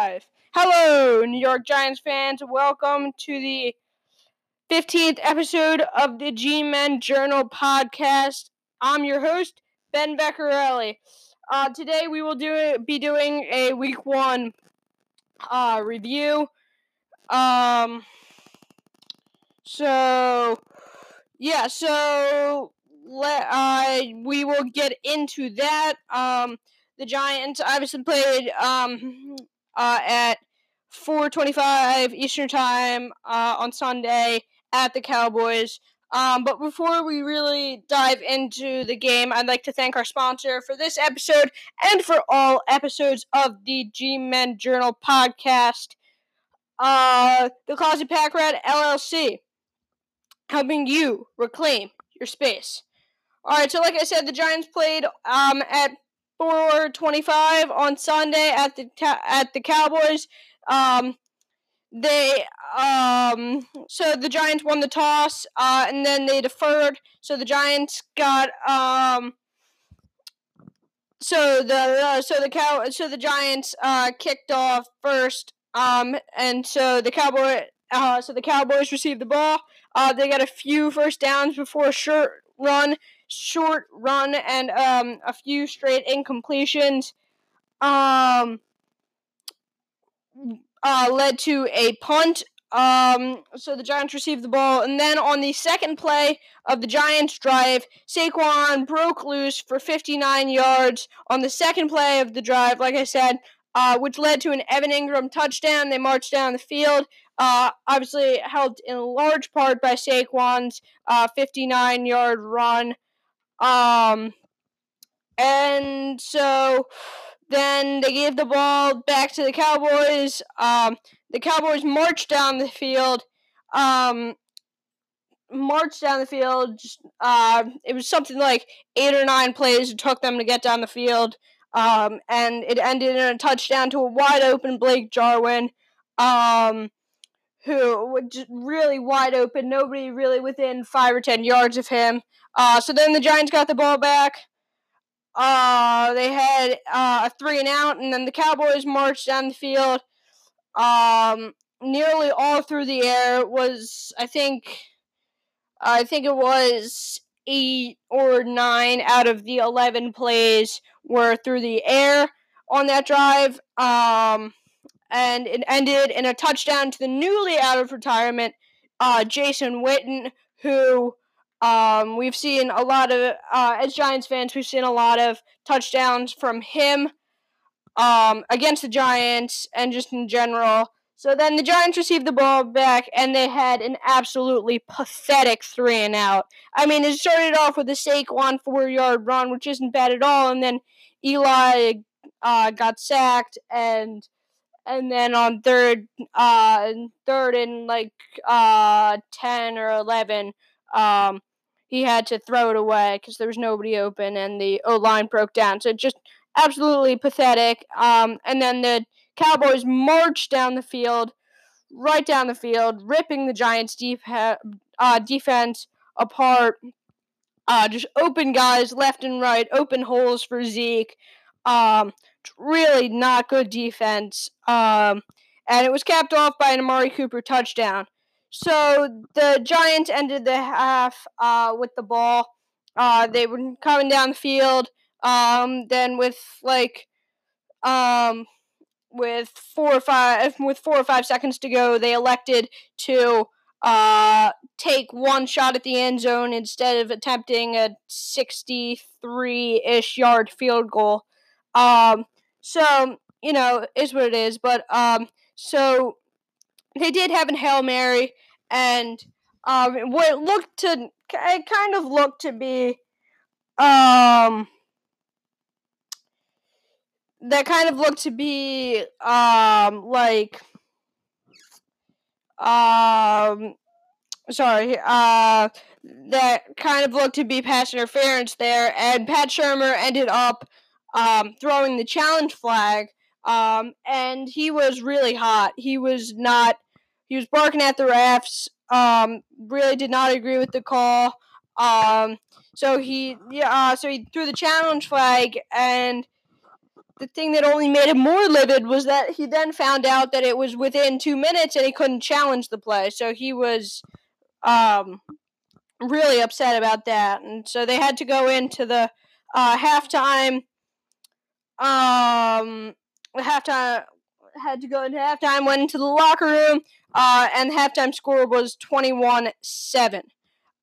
Five. Hello, New York Giants fans. Welcome to the 15th episode of the G Men Journal podcast. I'm your host, Ben Beccarelli. Uh, today we will do be doing a week one uh, review. Um, so, yeah, so let uh, we will get into that. Um, the Giants obviously played um, uh, at 4:25 Eastern Time uh, on Sunday at the Cowboys. Um, but before we really dive into the game, I'd like to thank our sponsor for this episode and for all episodes of the G Men Journal podcast, uh, the Closet Pack Rat LLC, helping you reclaim your space. All right, so like I said, the Giants played um, at 4:25 on Sunday at the at the Cowboys. Um, they um so the Giants won the toss uh and then they deferred so the Giants got um so the uh, so the cow so the Giants uh kicked off first um and so the Cowboy uh so the Cowboys received the ball uh they got a few first downs before a short run short run and um a few straight incompletions um uh, led to a punt. Um, so the Giants received the ball, and then on the second play of the Giants' drive, Saquon broke loose for 59 yards on the second play of the drive. Like I said, uh, which led to an Evan Engram touchdown. They marched down the field. Uh, obviously helped in large part by Saquon's uh, 59 yard run. Um, and so then they gave the ball back to the Cowboys. Um, the Cowboys marched down the field. Um, marched down the field. Uh, it was something like eight or nine plays it took them to get down the field. Um, and it ended in a touchdown to a wide open Blake Jarwin, um, who was really wide open. Nobody really within five or ten yards of him. Uh, so then the Giants got the ball back. Uh, they had uh, a three and out, and then the Cowboys marched down the field. Um, nearly all through the air was, I think, I think it was eight or nine out of the eleven plays were through the air on that drive. Um, and it ended in a touchdown to the newly out of retirement, uh, Jason Witten, who um, we've seen a lot of, uh, as Giants fans, we've seen a lot of touchdowns from him um, against the Giants and just in general. So then the Giants received the ball back and they had an absolutely pathetic three and out. I mean, it started off with a Saquon four yard run, which isn't bad at all, and then Eli uh, got sacked and and then on third uh third and like uh 10 or 11 um he had to throw it away because there was nobody open and the O line broke down. So just absolutely pathetic. Um, and then the Cowboys marched down the field, right down the field, ripping the Giants' def- uh, defense apart. Uh, just open guys left and right, open holes for Zeke. Um, really not good defense. Um, and it was capped off by an Amari Cooper touchdown. So the Giants ended the half uh, with the ball. Uh, they were coming down the field. Um, then with like um, with four or five with four or five seconds to go, they elected to uh, take one shot at the end zone instead of attempting a 63 ish yard field goal. Um, so you know, is what it is. But um, so they did have an hail mary, and um, what looked to it kind of looked to be um that kind of looked to be um like um sorry uh that kind of looked to be pass interference there and Pat Shurmur ended up um throwing the challenge flag um and he was really hot he was not he was barking at the refs. Um, really did not agree with the call. Um, so he yeah, uh, so he threw the challenge flag, and the thing that only made him more livid was that he then found out that it was within two minutes and he couldn't challenge the play. So he was um, really upset about that. And so they had to go into the uh, halftime. Um, halftime had to go into halftime, went into the locker room, uh, and the halftime score was 21 7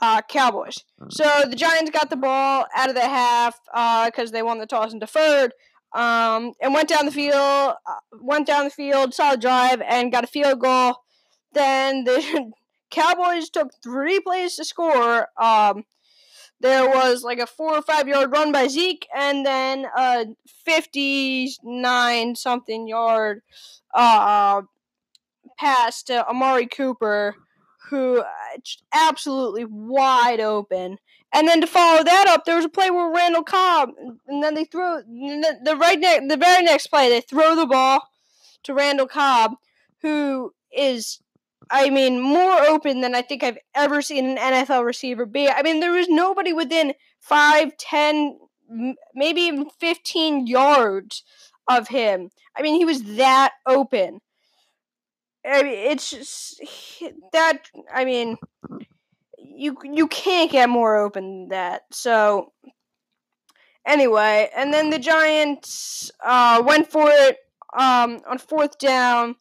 uh, Cowboys. So the Giants got the ball out of the half because uh, they won the toss and deferred, um, and went down the field. Uh, went down the field, solid drive, and got a field goal. Then the Cowboys took three plays to score. Um, there was like a four or five yard run by Zeke, and then a fifty-nine something yard uh, pass to Amari Cooper who uh, absolutely wide open. And then to follow that up, there was a play where Randall Cobb, and then they throw the, the right ne- the very next play, they throw the ball to Randall Cobb, who is, I mean, more open than I think I've ever seen an NFL receiver be. I mean, there was nobody within five, ten, maybe even fifteen yards of him. I mean, he was that open. I mean, it's just that. I mean, you you can't get more open than that. So anyway, and then the Giants uh, went for it um, on fourth down.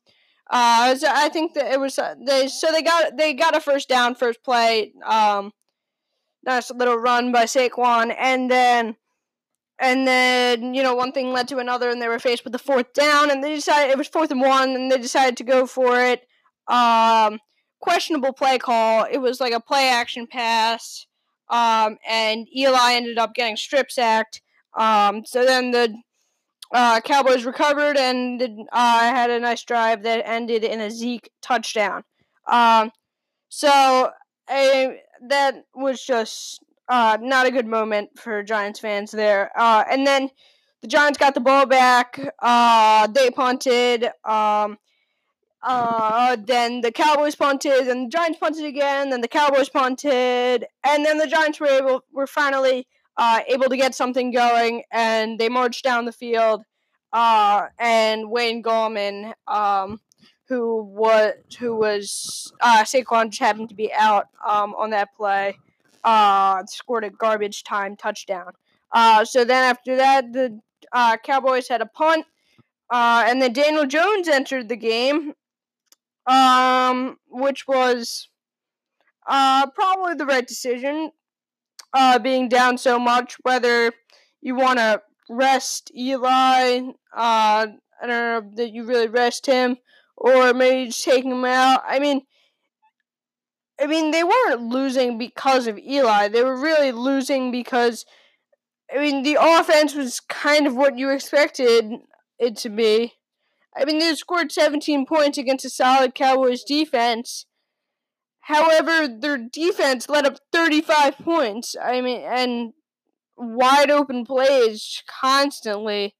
Uh, I think that it was uh, they. So they got they got a first down, first play. Um, nice little run by Saquon, and then and then, you know, one thing led to another, and they were faced with the fourth down, and they decided it was fourth and one, and they decided to go for it. Um, questionable play call. It was like a play action pass, um, and Eli ended up getting strip sacked. Um, so then the uh, Cowboys recovered and uh, had a nice drive that ended in a Zeke touchdown. Um, so that was just uh, not a good moment for Giants fans there. Uh, and then the Giants got the ball back. Uh, they punted. Um, uh, then the Cowboys punted, and the Giants punted again. Then the Cowboys punted, and then the Giants were able were finally uh, able to get something going, and they marched down the field. Uh, and Wayne Gallman, um, who was who was uh, Saquon just happened to be out um, on that play uh, scored a garbage time touchdown. Uh, so then after that, the uh, Cowboys had a punt, uh, and then Daniel Jones entered the game, um, which was uh, probably the right decision, uh, being down so much. Whether you want to rest Eli, uh, I don't know that you really rest him, or maybe just taking him out. I mean, I mean, they weren't losing because of Eli. They were really losing because, I mean, the offense was kind of what you expected it to be. I mean, they scored 17 points against a solid Cowboys defense. However, their defense let up 35 points. I mean, and wide open plays constantly.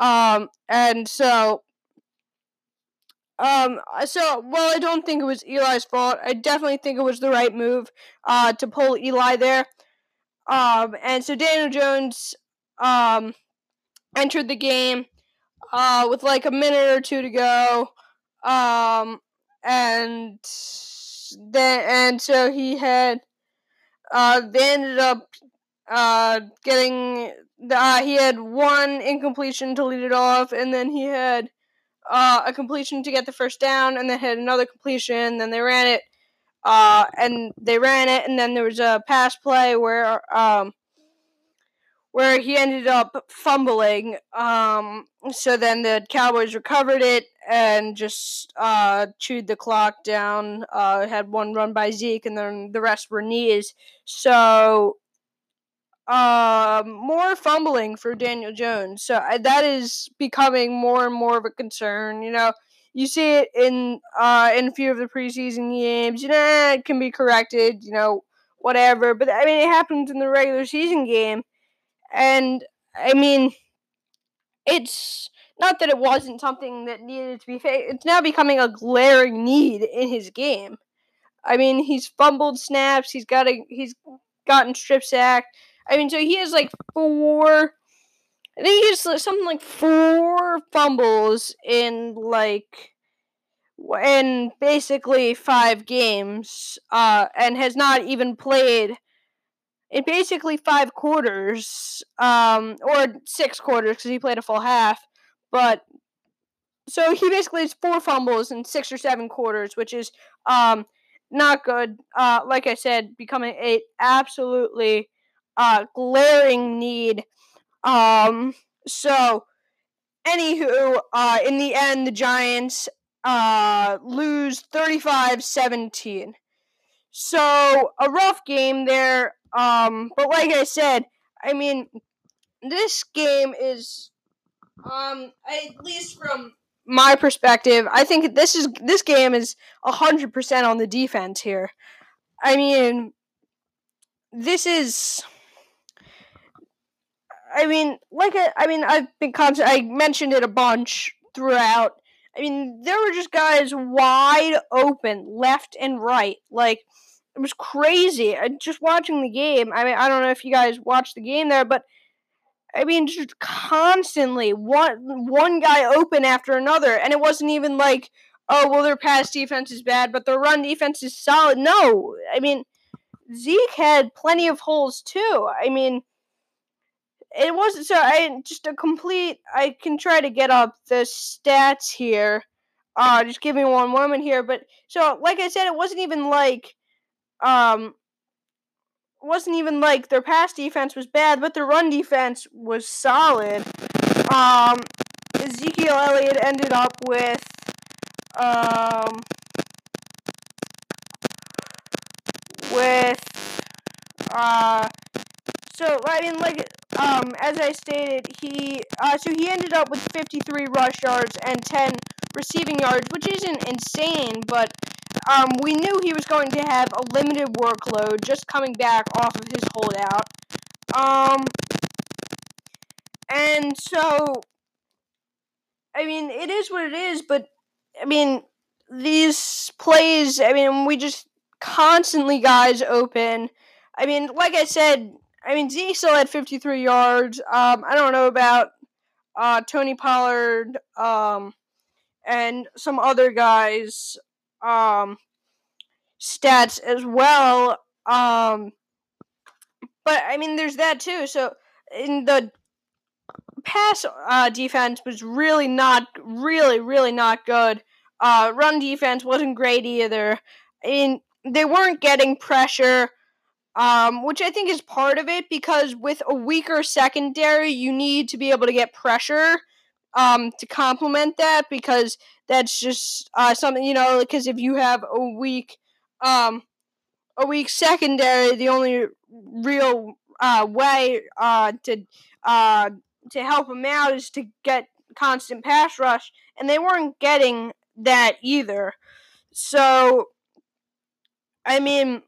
Um, and so um, so, well, I don't think it was Eli's fault. I definitely think it was the right move uh, to pull Eli there. Um, and so Daniel Jones um, entered the game uh, with like a minute or two to go. Um, and then, and so he had, uh, they ended up uh, getting, uh, he had one incompletion to lead it off, and then he had uh, a completion to get the first down, and then had another completion. Then they ran it, uh, and they ran it, and then there was a pass play where um, where he ended up fumbling. Um, so then the Cowboys recovered it and just uh, chewed the clock down. Uh, had one run by Zeke, and then the rest were knees. So uh, more fumbling for Daniel Jones. So that is becoming more and more of a concern. You know, you see it in uh, in a few of the preseason games. You know, it can be corrected. You know, whatever. But I mean, it happens in the regular season game, and I mean, it's not that it wasn't something that needed to be fixed. It's now becoming a glaring need in his game. I mean, he's fumbled snaps. He's got a he's gotten strip sacked I mean, so he has like four. I think he's something like four fumbles in like in basically five games, uh, and has not even played in basically five quarters, um, or six quarters because he played a full half. But so he basically has four fumbles in six or seven quarters, which is um, not good. Uh, like I said, becoming a absolutely uh, glaring need. Um, so, anywho, uh, in the end, the Giants uh, lose 35 17. So, a rough game there. Um, but like I said, I mean, this game is, um, at least from my perspective, I think this is this game is hundred percent on the defense here. I mean, this is. I mean, like I, I mean, I've been constant. I mentioned it a bunch throughout. I mean, there were just guys wide open, left and right. Like it was crazy. I, just watching the game. I mean, I don't know if you guys watched the game there, but I mean, just constantly one one guy open after another, and it wasn't even like, oh well, their pass defense is bad, but their run defense is solid. No, I mean, Zeke had plenty of holes too. I mean, it wasn't so. I just a complete. I can try to get up the stats here. Uh, just give me one moment here. But so, like I said, it wasn't even like, um, wasn't even like their pass defense was bad, but their run defense was solid. Um, Ezekiel Elliott ended up with um, with uh, so I mean like um as I stated he uh so he ended up with 53 rush yards and 10 receiving yards, which isn't insane, but um, we knew he was going to have a limited workload just coming back off of his holdout. Um, and so, I mean, it is what it is, but I mean, these plays, I mean, we just constantly guys open. I mean, like I said, I mean, Zeke still had 53 yards. Um, I don't know about uh, Tony Pollard um, and some other guys um, stats as well. Um, but I mean, there's that too. So in the pass uh, defense was really not, really, really not good. Uh, run defense wasn't great either. I mean, they weren't getting pressure, um, which I think is part of it because with a weaker secondary, you need to be able to get pressure um, to complement that because that's just uh, something you know. Because if you have a weak, um, a weak secondary, the only real uh, way uh, to uh, to help them out is to get constant pass rush, and they weren't getting that either. So, I mean,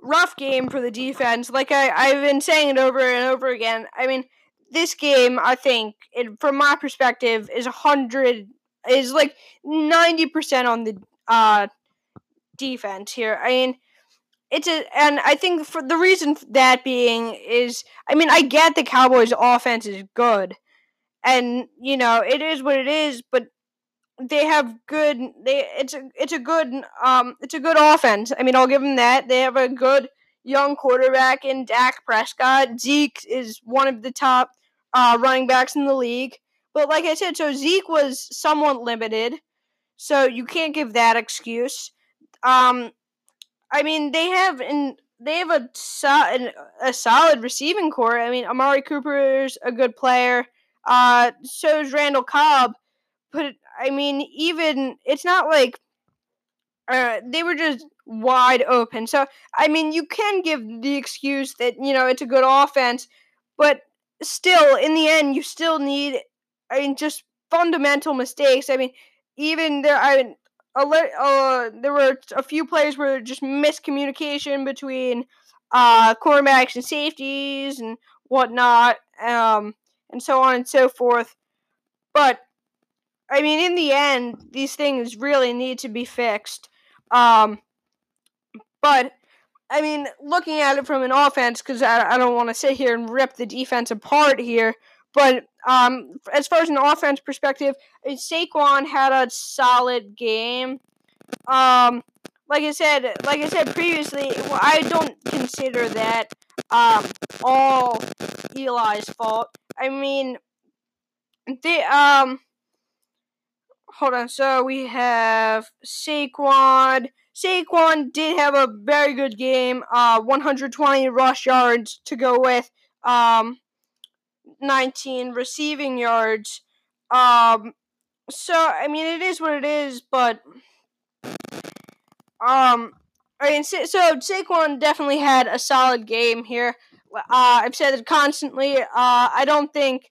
rough game for the defense. Like I, I've been saying it over and over again. I mean, this game, I think, it, from my perspective, is hundred is like ninety percent on the uh, defense here. I mean, it's a, and I think for the reason that being is, I mean, I get the Cowboys' offense is good, and you know it is what it is, but they have good. They it's a it's a good um it's a good offense. I mean, I'll give them that. They have a good young quarterback in Dak Prescott. Zeke is one of the top uh, running backs in the league. But like I said, so Zeke was somewhat limited, so you can't give that excuse. Um, I mean, they have in they have a so, a solid receiving corps. I mean, Amari Cooper is a good player. Uh, so is Randall Cobb. But I mean, even it's not like uh, they were just wide open. So I mean, you can give the excuse that you know it's a good offense, but still, in the end, you still need. I mean, just fundamental mistakes. I mean, even there, I mean, uh, there were a few plays where just miscommunication between uh, cornerbacks and safeties and whatnot, um, and so on and so forth. But I mean, in the end, these things really need to be fixed. Um, but I mean, looking at it from an offense, because I, I don't want to sit here and rip the defense apart here, but um, as far as an offense perspective, Saquon had a solid game. Um, like I said, like I said previously, I don't consider that um, all Eli's fault. I mean, the um, hold on. So we have Saquon. Saquon did have a very good game. Uh, 120 rush yards to go with um, 19 receiving yards. Um, so I mean, it is what it is, but um, I mean, so Saquon definitely had a solid game here. Uh, I've said it constantly. Uh, I don't think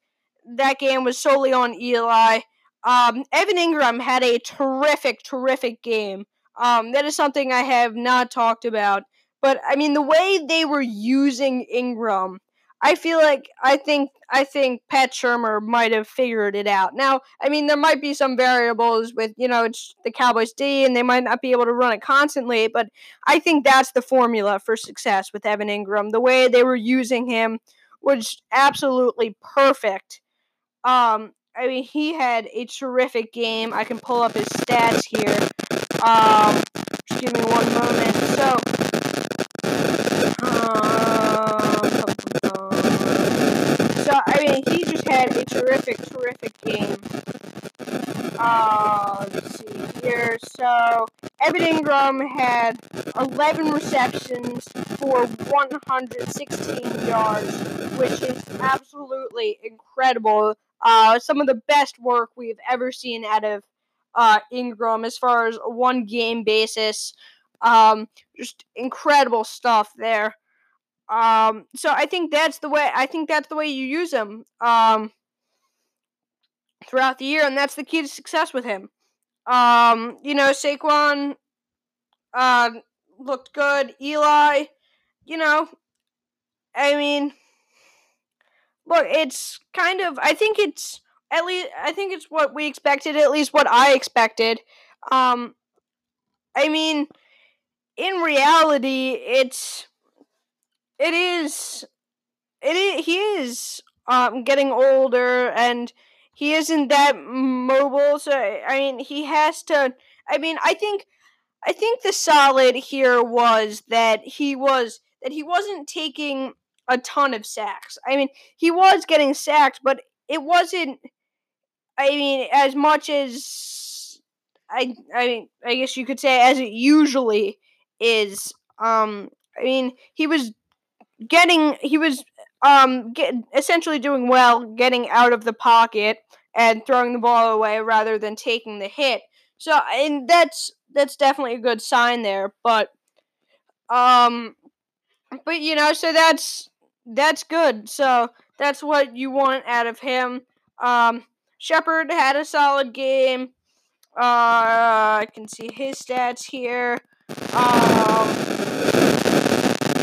that game was solely on Eli. Um, Evan Engram had a terrific, terrific game. Um, that is something I have not talked about. But I mean, the way they were using Engram, I feel like I think I think Pat Shurmur might have figured it out. Now, I mean, there might be some variables with you know it's the Cowboys D, and they might not be able to run it constantly. But I think that's the formula for success with Evan Engram. The way they were using him was absolutely perfect. Um, I mean, he had a terrific game. I can pull up his stats here. Um, just give me one moment. So. Uh, I mean, he just had a terrific, terrific game. Uh, let's see here. So, Evan Engram had 11 receptions for 116 yards, which is absolutely incredible. Uh, some of the best work we've ever seen out of uh, Engram as far as one game basis. Um, just incredible stuff there. Um, so I think that's the way. I think that's the way you use him. Um, throughout the year, and that's the key to success with him. Um, you know, Saquon uh, looked good. Eli, you know, I mean, look, it's kind of. I think it's at least. I think it's what we expected. At least what I expected. Um, I mean, in reality, it's it is it is he is um getting older and he isn't that mobile so i mean he has to i mean i think i think the solid here was that he was that he wasn't taking a ton of sacks i mean he was getting sacked but it wasn't i mean as much as i i mean i guess you could say as it usually is um i mean he was getting he was um get, essentially doing well getting out of the pocket and throwing the ball away rather than taking the hit. So and that's that's definitely a good sign there, but um but you know, so that's that's good. So that's what you want out of him. Um Shepard had a solid game. Uh I can see his stats here. Um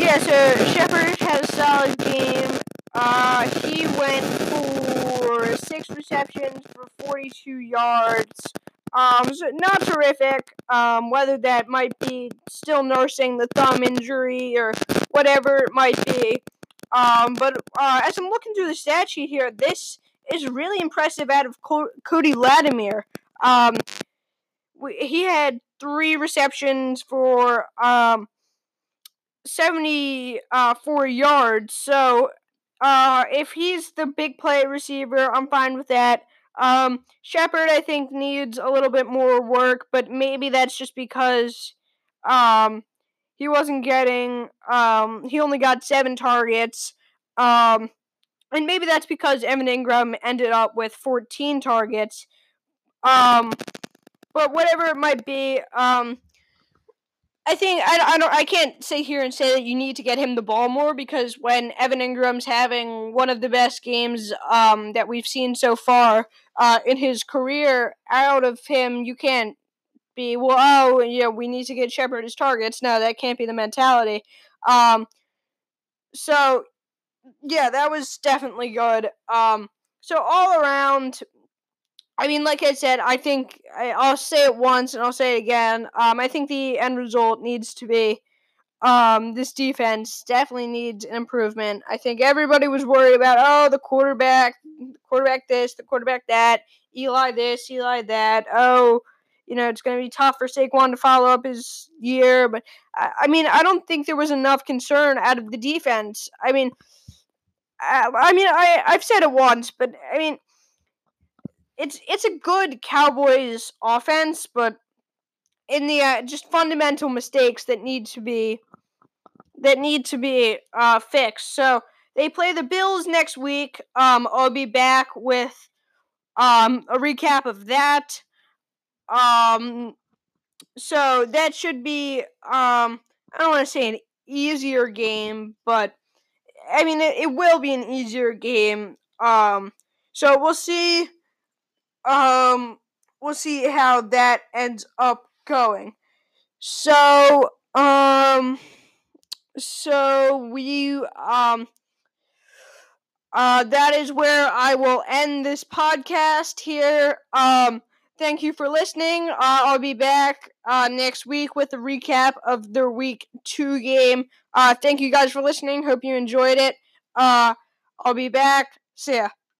yeah, so Shepard had a solid game. Uh, he went for six receptions for 42 yards. Um, so not terrific. Um, whether that might be still nursing the thumb injury or whatever it might be. Um, but uh, as I'm looking through the stat sheet here, this is really impressive out of Co- Cody Latimer. Um, he had three receptions for um, 74 yards. So uh, if he's the big play receiver, I'm fine with that. Um, Shepard, I think, needs a little bit more work, but maybe that's just because um, he wasn't getting, um, he only got seven targets. Um, and maybe that's because Evan Engram ended up with 14 targets. Um, but whatever it might be, um, I think I, I don't I can't sit here and say that you need to get him the ball more because when Evan Engram's having one of the best games um, that we've seen so far uh, in his career, out of him you can't be well. Oh, yeah, we need to get Shepard his targets. No, that can't be the mentality. Um, so yeah, that was definitely good. Um, so all around, I mean, like I said, I think I, will say it once and I'll say it again. Um, I think the end result needs to be um, this defense definitely needs an improvement. I think everybody was worried about oh the quarterback, quarterback this, the quarterback that, Eli this, Eli that. Oh, you know it's going to be tough for Saquon to follow up his year, but I, I mean I don't think there was enough concern out of the defense. I mean, I, I mean I I've said it once, but I mean it's it's a good Cowboys offense, but in the uh, just fundamental mistakes that need to be that need to be uh, fixed. So they play the Bills next week. Um, I'll be back with um, a recap of that. Um, so that should be um, I don't want to say an easier game, but I mean it, it will be an easier game. Um, so we'll see. Um, we'll see how that ends up going. So, um, so we, um, uh, that is where I will end this podcast here. Um, thank you for listening. Uh, I'll be back uh, next week with a recap of the week two game. Uh, thank you guys for listening. Hope you enjoyed it. Uh, I'll be back. See ya.